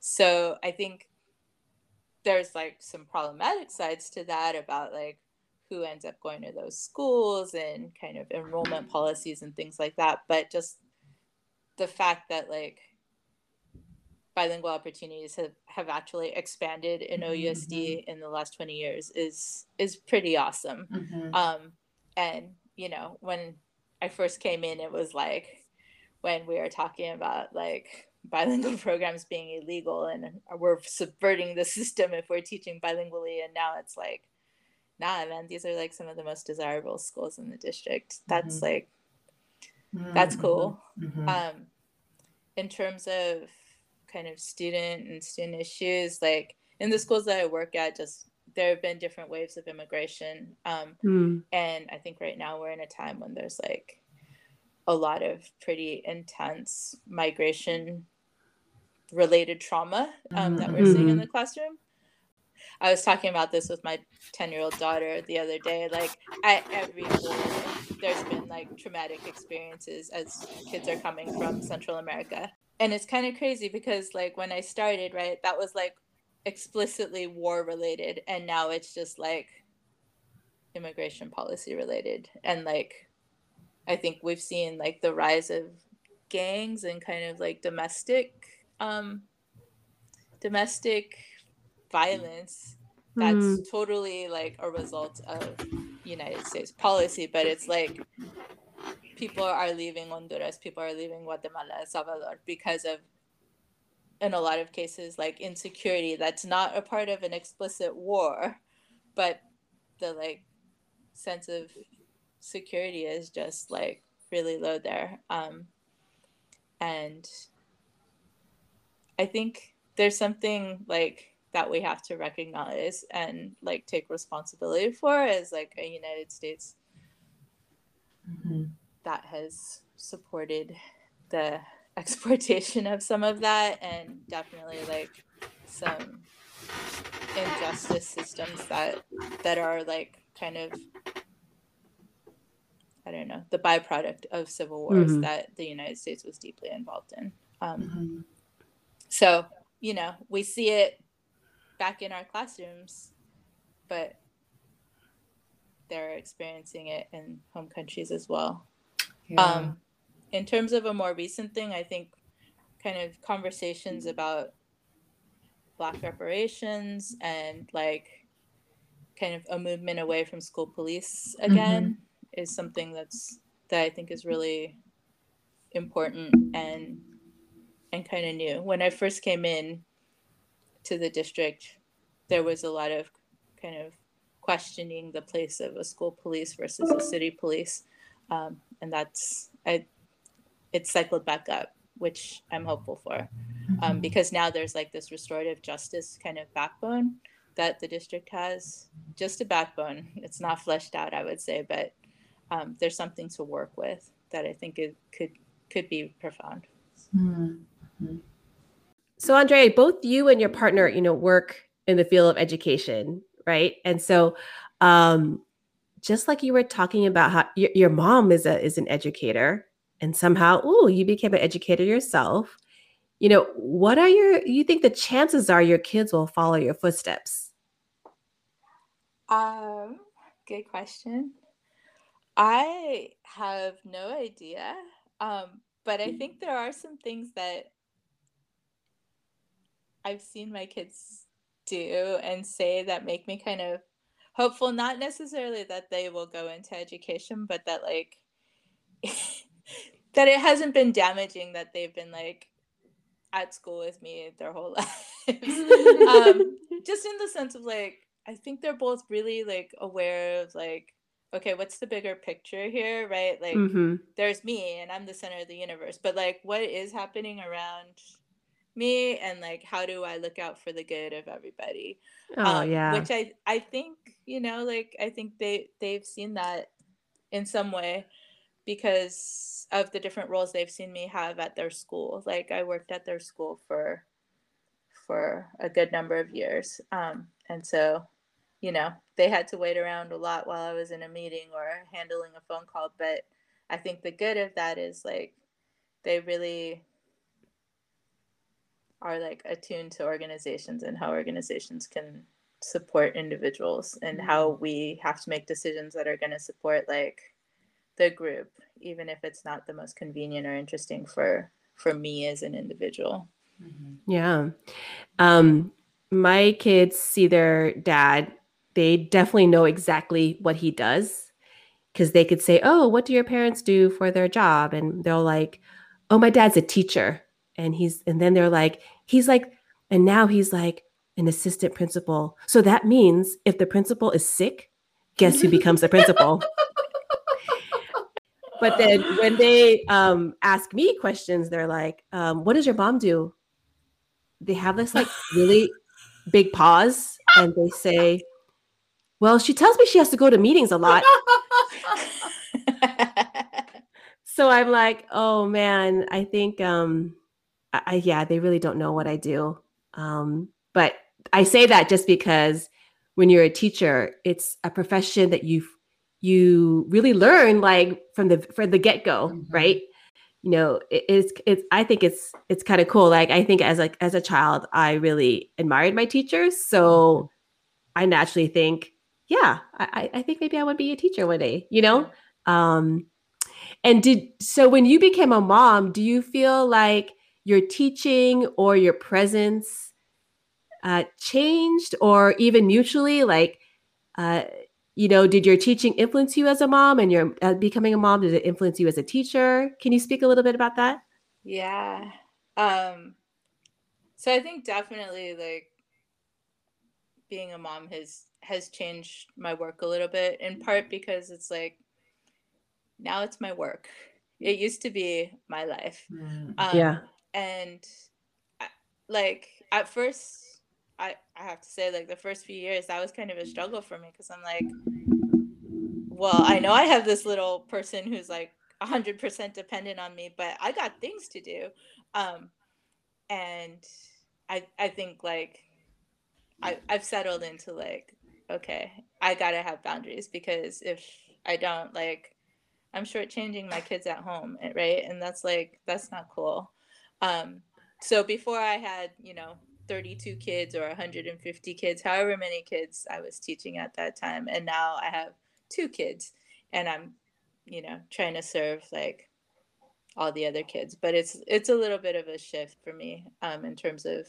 Speaker 4: so I think there's like some problematic sides to that about like who ends up going to those schools and kind of enrollment policies and things like that. But just the fact that like bilingual opportunities have, have actually expanded in mm-hmm. OUSD in the last 20 years is is pretty awesome. Mm-hmm. Um, and you know when I first came in, it was like when we are talking about like bilingual *laughs* programs being illegal and we're subverting the system if we're teaching bilingually. And now it's like, nah, man, these are like some of the most desirable schools in the district. That's mm-hmm. like, that's mm-hmm. cool. Mm-hmm. Um, in terms of kind of student and student issues, like in the schools that I work at, just there have been different waves of immigration. Um, mm. And I think right now we're in a time when there's like a lot of pretty intense migration related trauma um, that we're seeing in the classroom. I was talking about this with my 10 year old daughter the other day. Like, at every board, there's been like traumatic experiences as kids are coming from Central America. And it's kind of crazy because, like, when I started, right, that was like explicitly war related. And now it's just like immigration policy related. And like, I think we've seen like the rise of gangs and kind of like domestic um domestic violence that's mm. totally like a result of United States policy, but it's like people are leaving Honduras, people are leaving Guatemala, El Salvador because of in a lot of cases like insecurity that's not a part of an explicit war, but the like sense of security is just like really low there. Um, and I think there's something like that we have to recognize and like take responsibility for as like a United States mm-hmm. that has supported the *laughs* exploitation of some of that and definitely like some injustice systems that that are like kind of I don't know the byproduct of civil wars mm-hmm. that the United States was deeply involved in. Um, mm-hmm. So you know we see it back in our classrooms, but they're experiencing it in home countries as well. Yeah. Um, in terms of a more recent thing, I think kind of conversations about Black reparations and like kind of a movement away from school police again mm-hmm. Is something that's that I think is really important and and kind of new. When I first came in, to the district, there was a lot of kind of questioning the place of a school police versus a city police, um, and that's I, it cycled back up, which I'm hopeful for, um, because now there's like this restorative justice kind of backbone that the district has, just a backbone. It's not fleshed out, I would say, but um, there's something to work with that I think it could could be profound. Mm-hmm.
Speaker 1: So Andre, both you and your partner, you know, work in the field of education, right? And so um just like you were talking about how your, your mom is a is an educator and somehow oh you became an educator yourself you know what are your you think the chances are your kids will follow your footsteps
Speaker 4: um good question i have no idea um but i think there are some things that I've seen my kids do and say that make me kind of hopeful not necessarily that they will go into education but that like *laughs* that it hasn't been damaging that they've been like at school with me their whole *laughs* lives. *laughs* Um, just in the sense of like i think they're both really like aware of like okay what's the bigger picture here right? Like mm-hmm. there's me and i'm the center of the universe but like what is happening around me and like how do i look out for the good of everybody?
Speaker 1: Oh um, yeah.
Speaker 4: which i i think you know like i think they they've seen that in some way because of the different roles they've seen me have at their school. Like i worked at their school for for a good number of years. Um, and so you know they had to wait around a lot while i was in a meeting or handling a phone call but i think the good of that is like they really are like attuned to organizations and how organizations can support individuals and how mm-hmm. we have to make decisions that are going to support like the group even if it's not the most convenient or interesting for for me as an individual
Speaker 1: mm-hmm. yeah um my kids see their dad they definitely know exactly what he does because they could say oh what do your parents do for their job? And they're like oh my dad's a teacher. And he's and then they're like he's like and now he's like an assistant principal. So that means if the principal is sick guess who *laughs* becomes the principal? But then when they um, ask me questions they're like um, what does your mom do? They have this like really big pause and they say well she tells me she has to go to meetings a lot so i'm like oh man i think um I, yeah, they really don't know what I do. Um, but I say that just because when you're a teacher, it's a profession that you you really learn like from the from the get go, mm-hmm. right? You know, it, it's it's I think it's it's kind of cool. Like I think as like as a child, I really admired my teachers, so mm-hmm. I naturally think, yeah, I, I think maybe I would be a teacher one day. You know, um, and did so when you became a mom, do you feel like your teaching or your presence uh, changed or even mutually? Like, uh, you know, did your teaching influence you as a mom and your uh, becoming a mom? Did it influence you as a teacher? Can you speak a little bit about that?
Speaker 4: Yeah. Um, so I think definitely like being a mom has has changed my work a little bit in part because it's like now it's my work. It used to be my life.
Speaker 1: Mm. Um, yeah.
Speaker 4: And like at first, I, I have to say, like the first few years, that was kind of a struggle for me because I'm like, well, I know I have this little person who's like 100% dependent on me, but I got things to do. Um, and I, I think like I, I've settled into like, okay, I gotta have boundaries because if I don't, like, I'm shortchanging my kids at home, eh, right? And that's like that's not cool. Um, so before I had, you know, 32 kids or 150 kids, however many kids I was teaching at that time, and now I have two kids, and I'm, you know, trying to serve like all the other kids. But it's it's a little bit of a shift for me um, in terms of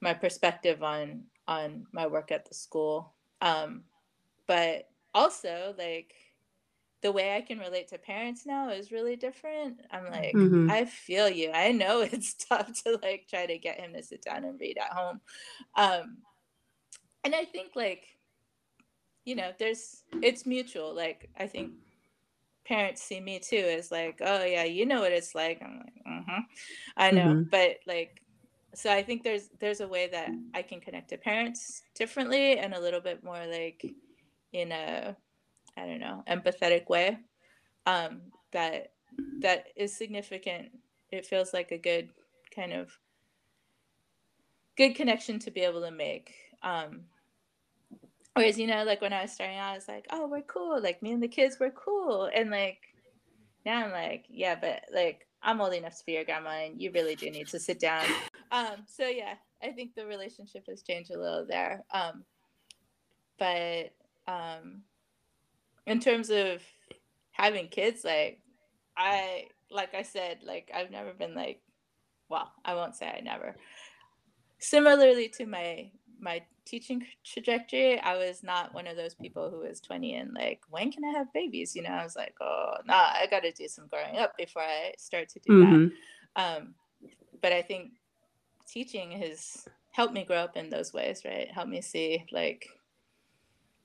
Speaker 4: my perspective on on my work at the school. Um, but also like the way I can relate to parents now is really different. I'm like, mm-hmm. I feel you. I know *laughs* it's tough to like try to get him to sit down and read at home. Um, and I think like, you know, there's it's mutual. Like I think parents see me too as like, oh yeah, you know what it's like. I'm like, mm-hmm. I know, mm-hmm. but like, so I think there's there's a way that I can connect to parents differently and a little bit more like in a I don't know, empathetic way um, that that is significant. It feels like a good kind of good connection to be able to make. Um, whereas, you know, like when I was starting out, I was like, oh, we're cool. Like me and the kids were cool. And like now I'm like, yeah, but like I'm old enough to be your grandma and you really do need to sit down. Um, so yeah, I think the relationship has changed a little there. Um, but um, in terms of having kids, like I like I said, like I've never been like well, I won't say I never. Similarly to my my teaching trajectory, I was not one of those people who was 20 and like, when can I have babies? You know, I was like, oh, nah, I got to do some growing up before I start to do mm-hmm. that. Um, but I think teaching has helped me grow up in those ways, right? Help me see like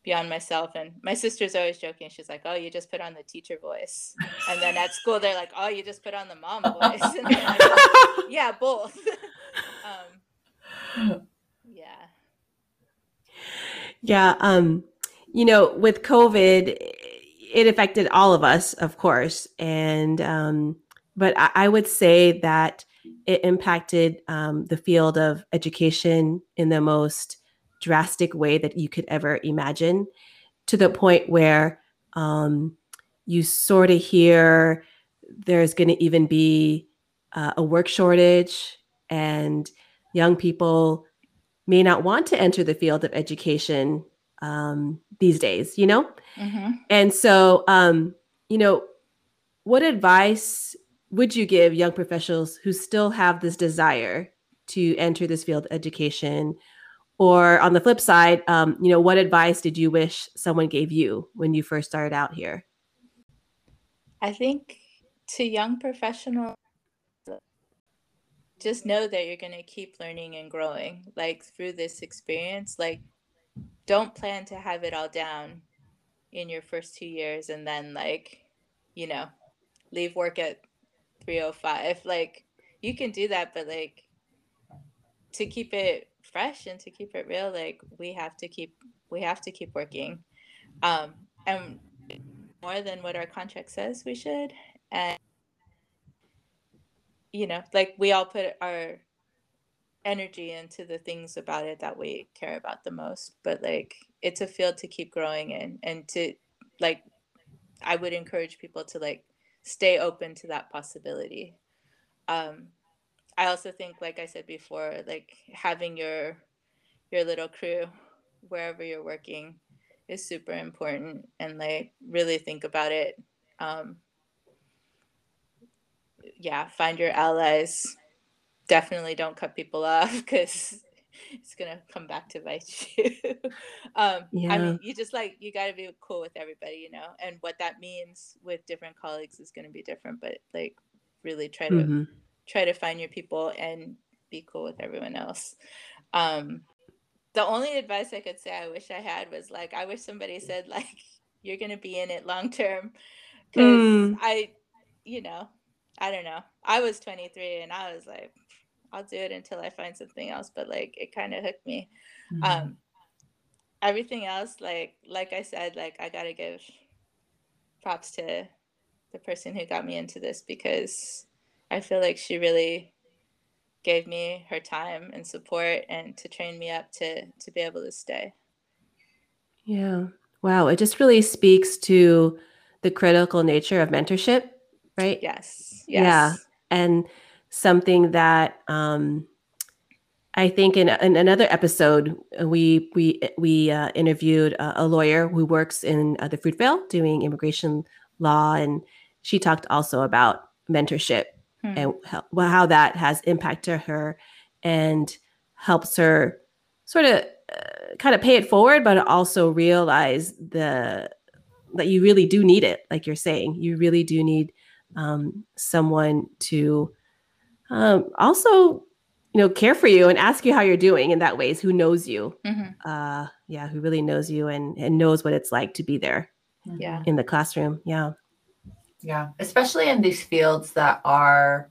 Speaker 4: beyond myself. And my sister's always joking. She's like, "Oh, you just put on the teacher voice," and then at school they're like, "Oh, you just put on the mom voice." Like, *laughs* yeah, both. *laughs* um, yeah.
Speaker 1: Yeah. Um, you know, with COVID, it affected all of us, of course, and um, but I, I would say that it impacted um, the field of education in the most drastic way that you could ever imagine to the point where um, you sort of hear there's going to even be uh, a work shortage and young people may not want to enter the field of education um, these days, you know? Mm-hmm. And so, um, you know, what advice would you give young professionals who still have this desire to enter this field of education or on the flip side, um, you know, what advice did you wish someone gave you when you first started out here?
Speaker 4: I think to young professionals, just know that you're going to keep learning and growing like through this experience. Like, don't plan to have it all down in your first two years and then, like, you know, leave work at 305. Like, you can do that, but like, to keep it fresh and to keep it real like we have to keep we have to keep working um and more than what our contract says we should and you know, like we all put our energy into the things about it that we care about the most. But like it's a field to keep growing in and to like I would encourage people to like stay open to that possibility. Um I also think like I said before, like having your your little crew wherever you're working is super important and like really think about it. Um yeah, find your allies. Definitely don't cut people *laughs* off because *laughs* it's gonna come back to bite *laughs* you. um, yeah. I mean, you just like you got to be cool with everybody, you know, and what that means with different colleagues is gonna be different. But like, really try to mm-hmm. try to find your people and be cool with everyone else. Um, the only advice I could say I wish I had was like I wish somebody said like *laughs* you're gonna be in it long term because mm. I, you know, I don't know. I was 23 and I was like, I'll do it until I find something else. But like, it kind of hooked me. Mm-hmm. Um, everything else, like, like I said, like I gotta give props to the person who got me into this because I feel like she really gave me her time and support and to train me up to to be able to stay.
Speaker 1: Yeah. Wow. It just really speaks to the critical nature of mentorship right?
Speaker 4: Yes.
Speaker 1: yes. Yeah. And something that um, I think in, in another episode we we we uh, interviewed a, a, lawyer who works in uh, the Fruitvale doing immigration law, and she talked also about mentorship hmm. and how, well, how that has impacted her and helps her sort of uh, kind of pay it forward, but also realize the that you really do need it. Like you're saying, you really do need um, someone to um, also you know care for you and ask you how you're doing in that ways who knows you mm-hmm. uh, yeah who really knows you and and knows what it's like to be there
Speaker 4: yeah
Speaker 1: in the classroom yeah
Speaker 2: yeah especially in these fields that are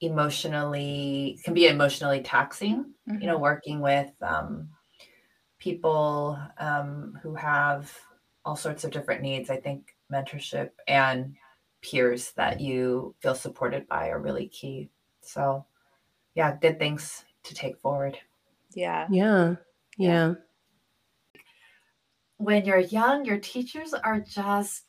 Speaker 2: emotionally can be emotionally taxing mm-hmm. you know mm-hmm. working with um, people um, who have all sorts of different needs i think mentorship and peers that you feel supported by are really key. So, yeah, good things to take forward.
Speaker 4: Yeah.
Speaker 1: Yeah. Yeah.
Speaker 2: When you're young, your teachers are just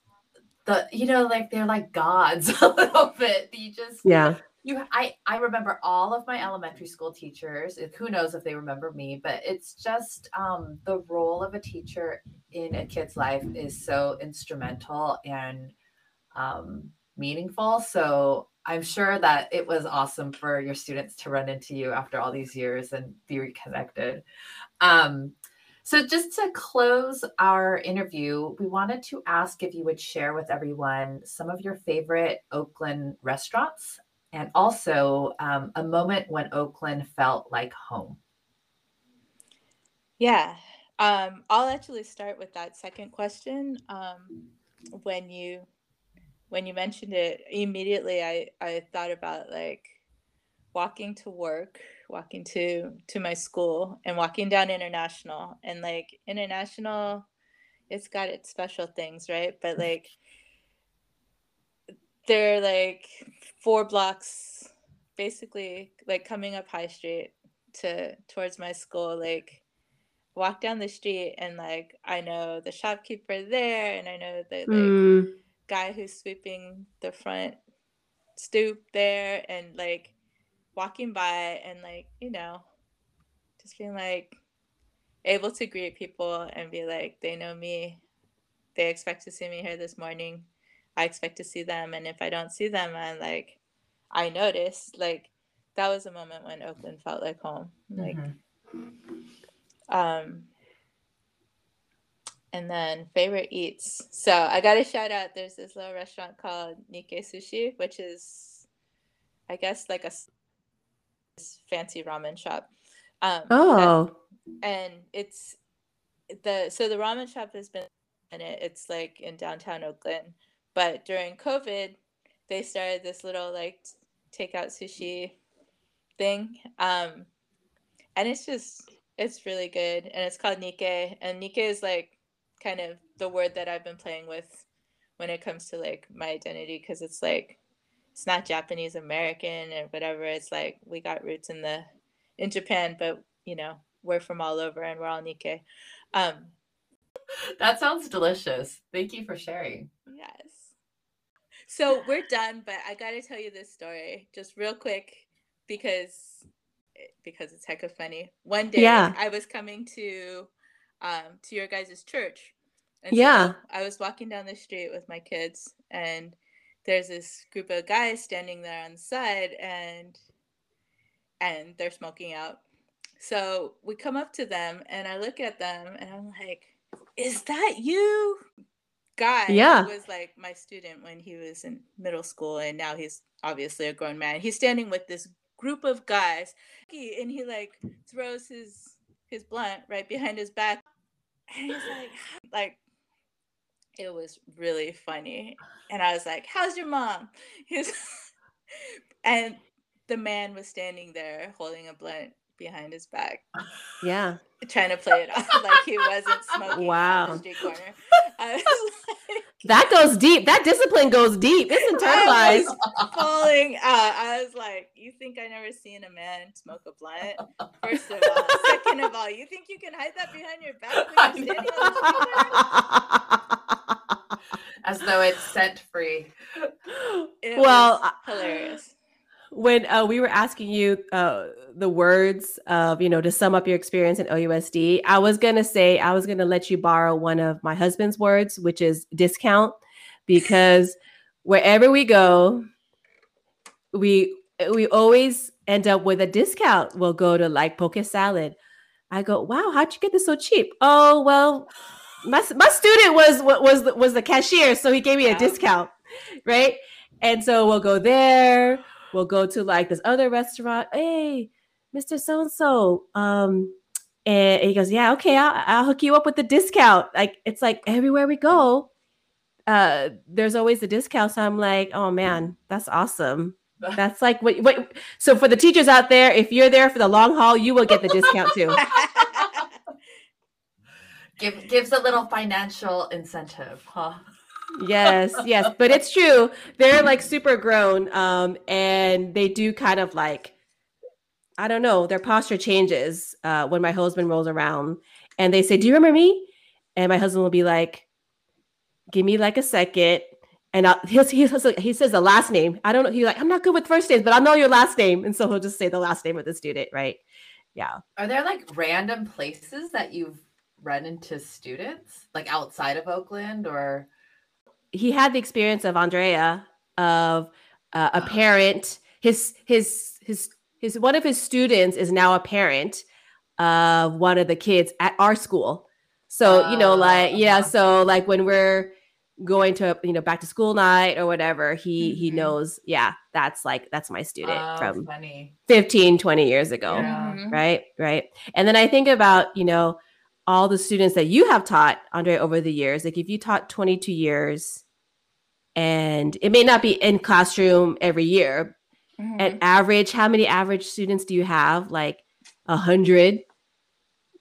Speaker 2: the, you know, like they're like gods *laughs* a little bit. You just,
Speaker 1: yeah.
Speaker 2: You, I, I remember all of my elementary school teachers. Who knows if they remember me, but it's just um, the role of a teacher in a kid's life is so instrumental and um, meaningful. So I'm sure that it was awesome for your students to run into you after all these years and be reconnected. Um, so, just to close our interview, we wanted to ask if you would share with everyone some of your favorite Oakland restaurants and also um, a moment when Oakland felt like home.
Speaker 4: Yeah, um, I'll actually start with that second question. Um, when you when you mentioned it, immediately I, I thought about like walking to work, walking to to my school and walking down international. And like international it's got its special things, right? But like they're like four blocks basically like coming up high street to towards my school. Like walk down the street and like I know the shopkeeper there and I know that like mm guy who's sweeping the front stoop there and like walking by and like you know just being like able to greet people and be like they know me. They expect to see me here this morning. I expect to see them. And if i don't see them i like i notice. Like that was a moment when oakland felt like home. Like mm-hmm. um and then favorite eats. So I got to shout out. There's this little restaurant called Nikkei Sushi, which is, I guess, like a fancy ramen shop.
Speaker 1: Um, oh.
Speaker 4: and it's the so the ramen shop has been in it. It's like in downtown Oakland, but during COVID, they started this little like takeout sushi thing. Um, and it's just it's really good, and it's called Nikkei, and Nikkei is like kind of the word that I've been playing with when it comes to like my identity because it's like it's not Japanese American or whatever. It's like we got roots in the in Japan, but you know, we're from all over and we're all Nikkei. Um,
Speaker 2: that sounds delicious. Thank you for sharing.
Speaker 4: Yes. So we're done, but I got to tell you this story just real quick because because it's heck hecka funny. One day yeah. I was coming to um to your guys' church.
Speaker 1: And yeah. So
Speaker 4: I was walking down the street with my kids and there's this group of guys standing there on the side and and they're smoking out. So we come up to them and I look at them and I'm like, is that you? Guy
Speaker 1: yeah.
Speaker 4: was like my student when he was in middle school and now he's obviously a grown man. He's standing with this group of guys and he like throws his his blunt right behind his back. And he's like like it was really funny. And I was like, How's your mom? *laughs* He's *laughs* and the man was standing there holding a blunt behind his back.
Speaker 1: Yeah.
Speaker 4: Trying to play it off *laughs* like he wasn't smoking
Speaker 1: wow.
Speaker 4: on the street corner. Like,
Speaker 1: that goes deep. That discipline goes deep. It's *laughs* internalized.
Speaker 4: falling out. I was like, you think I never seen a man smoke a blunt? First of all. *laughs* Second of all, you think you can hide that behind your back when *laughs* you're standing
Speaker 2: on the As though it's scent free.
Speaker 1: It well,
Speaker 4: hilarious
Speaker 1: when uh, we were asking you uh, the words of you know to sum up your experience in OUSD, I was gonna say I was gonna let you borrow one of my husband's words, which is discount, because *laughs* wherever we go, we we always end up with a discount. We'll go to like poke salad. I go, wow, how'd you get this so cheap? Oh well, my my student was was was the cashier, so he gave me a discount, right? And so we'll go there we'll go to like this other restaurant. Hey, Mr. So and so. Um, and he goes, Yeah, okay, I'll, I'll hook you up with the discount. Like it's like everywhere we go, uh, there's always a discount. So I'm like, oh man, that's awesome. *laughs* That's like what, what so for the teachers out there, if you're there for the long haul, you will get the discount too. *laughs*
Speaker 2: Give, gives a little financial incentive, huh?
Speaker 1: Yes, yes, but it's true. They're like super grown, um, and they do kind of like, I don't know, their posture changes uh, when my husband rolls around, and they say, "Do you remember me?" And my husband will be like, "Give me like a second. And I'll, he he he says the last name. I don't know. He's like, I'm not good with first names, but I'll know your last name, and so he'll just say the last name of the student, right? Yeah.
Speaker 2: Are there like random places that you've run into students, like outside of Oakland, or?
Speaker 1: He had the experience of Andrea of uh, a parent. His his his his one of his students is now a parent of one of the kids at our school. So you know, like yeah, so like when we're going to you know back to school night or whatever he mm-hmm. he knows yeah that's like that's my student oh, from funny. 15 20 years ago yeah. Mm-hmm. right right and then i think about you know all the students that you have taught, Andre, over the years. Like if you taught 22 years and it may not be in classroom every year, mm-hmm. at average, how many average students do you have? Like a hundred,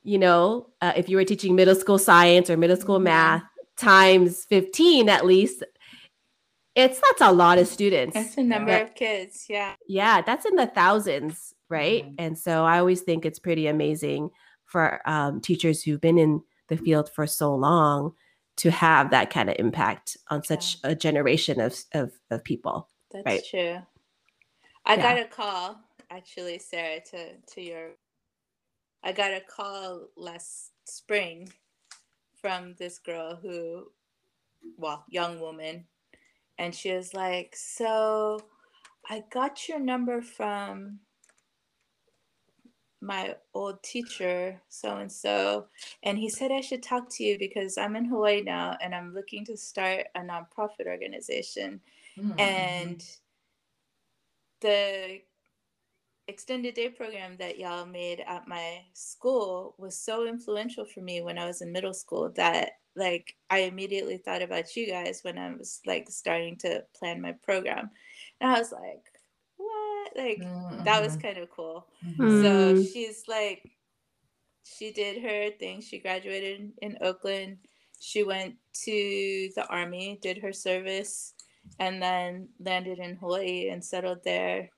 Speaker 1: you know, uh, if you were teaching middle school science or middle school mm-hmm. math times 15 at least, it's that's a lot of students.
Speaker 4: That's a number that, of kids. Yeah.
Speaker 1: Yeah. That's in the thousands. Right. Mm-hmm. And so I always think it's pretty amazing for um, teachers who've been in the field for so long to have that kind of impact on such yeah. a generation of, of, of people.
Speaker 4: That's right? true. I yeah. got a call actually, Sarah, to, to your, I got a call last spring from this girl who, well, young woman. And she was like, so I got your number from my old teacher, so and so, and he said I should talk to you because I'm in Hawaii now and I'm looking to start a nonprofit organization. Mm-hmm. And the extended day program that y'all made at my school was so influential for me when I was in middle school that like I immediately thought about you guys when I was like starting to plan my program. And I was like, like mm-hmm. that was kind of cool. Mm-hmm. So she's like, she did her thing. She graduated in Oakland. She went to the army, did her service, and then landed in Hawaii and settled there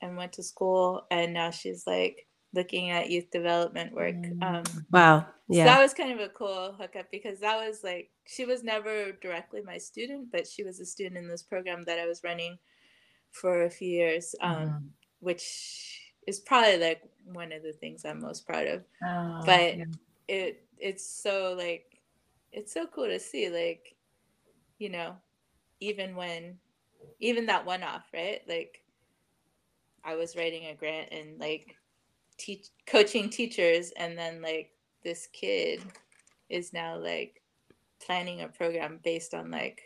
Speaker 4: and went to school. And now she's like looking at youth development work. Um,
Speaker 1: Wow.
Speaker 4: So
Speaker 1: Yeah.
Speaker 4: that was kind of a cool hookup because that was like she was never directly my student, but she was a student in this program that I was running for a few years, um,
Speaker 2: Mhm.
Speaker 4: which is probably like one of the things I'm most proud of.
Speaker 2: Oh,
Speaker 4: But
Speaker 2: yeah.
Speaker 4: it it's so like it's so cool to see like you know even when even that one off right like I was writing a grant and like teach coaching teachers and then like this kid is now like planning a program based on like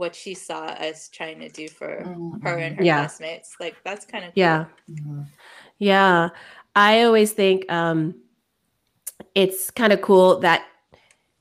Speaker 4: what she saw us trying to do for her and her
Speaker 1: Yeah.
Speaker 4: classmates like that's kind of
Speaker 1: Yeah.
Speaker 2: Mhm.
Speaker 1: Yeah. I always think um, it's kind of cool that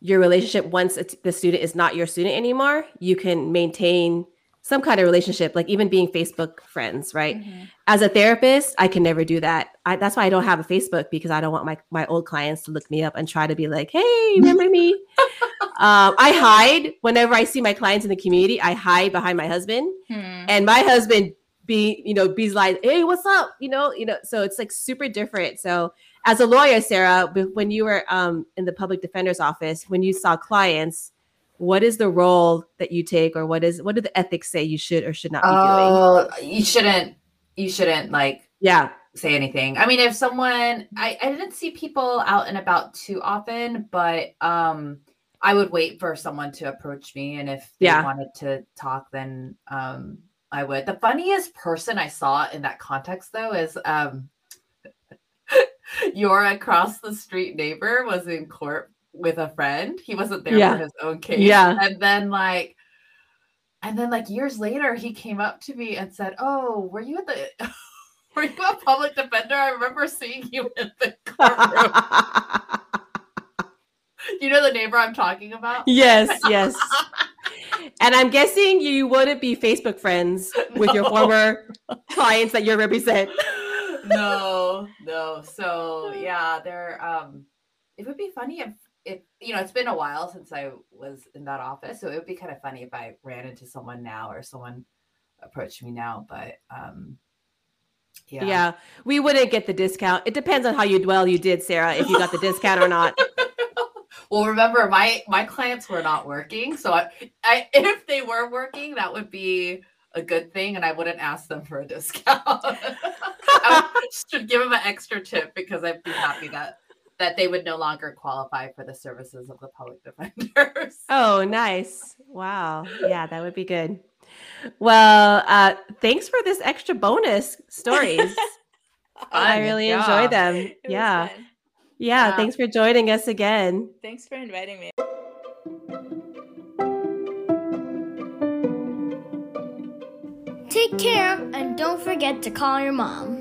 Speaker 1: your relationship, once it's, the student is not your student anymore, you can maintain some kind of relationship, like even being Facebook friends, right?
Speaker 4: Mhm.
Speaker 1: As a therapist, I can never do that. I, that's why I don't have a Facebook because I don't want my, my old clients to look me up and try to be like, hey, remember me? *laughs* um, I hide whenever I see my clients in the community, I hide behind my husband
Speaker 4: Hmm.
Speaker 1: and my husband be you know be's like hey what's up you know you know so it's like super different so as a lawyer sarah when you were um, in the public defender's office when you saw clients what is the role that you take or what is what do the ethics say you should or should not be doing
Speaker 2: Oh, you shouldn't. You shouldn't like
Speaker 1: yeah
Speaker 2: say anything. I mean, if someone, I, I didn't see people out and about too often, but um, I would wait for someone to approach me, and if they
Speaker 1: Yeah.
Speaker 2: wanted to talk, then um, I would. The funniest person I saw in that context, though, is um, *laughs* your across the street neighbor was in court with a friend. He wasn't there
Speaker 1: Yeah.
Speaker 2: for his own case,
Speaker 1: Yeah.
Speaker 2: and then like. And then, like years later, he came up to me and said, "Oh, were you at the *laughs* were you a public defender? I remember seeing you in the *laughs* courtroom. you know the neighbor I'm talking about?
Speaker 1: yes *laughs* yes and i'm guessing you wouldn't be facebook friends with your former clients that you represent
Speaker 2: no, no. So yeah, there um it would be funny if if you know, it's been a while since I was in that office. So it would be kind of funny if I ran into someone now or someone approached me now. But um yeah.
Speaker 1: yeah. we wouldn't get the discount it depends on how you dwell you did sarah if you got the discount or not *laughs*
Speaker 2: well, remember my my clients were not working, so I, I if they were working, that would be a good thing, and I wouldn't ask them for a discount. *laughs* I would- *laughs* should give them an extra tip because I'd be happy that that they would no longer qualify for the services of the public defenders. *laughs*
Speaker 1: Oh, nice. Wow. Yeah, that would be good. Well, uh, thanks for this extra bonus stories. *laughs* I really
Speaker 2: yeah.
Speaker 1: enjoy them.
Speaker 4: It
Speaker 1: Yeah. Yeah.
Speaker 2: Yeah.
Speaker 1: Thanks for joining us again.
Speaker 4: Thanks for inviting me.
Speaker 3: Take care and don't forget to call your mom.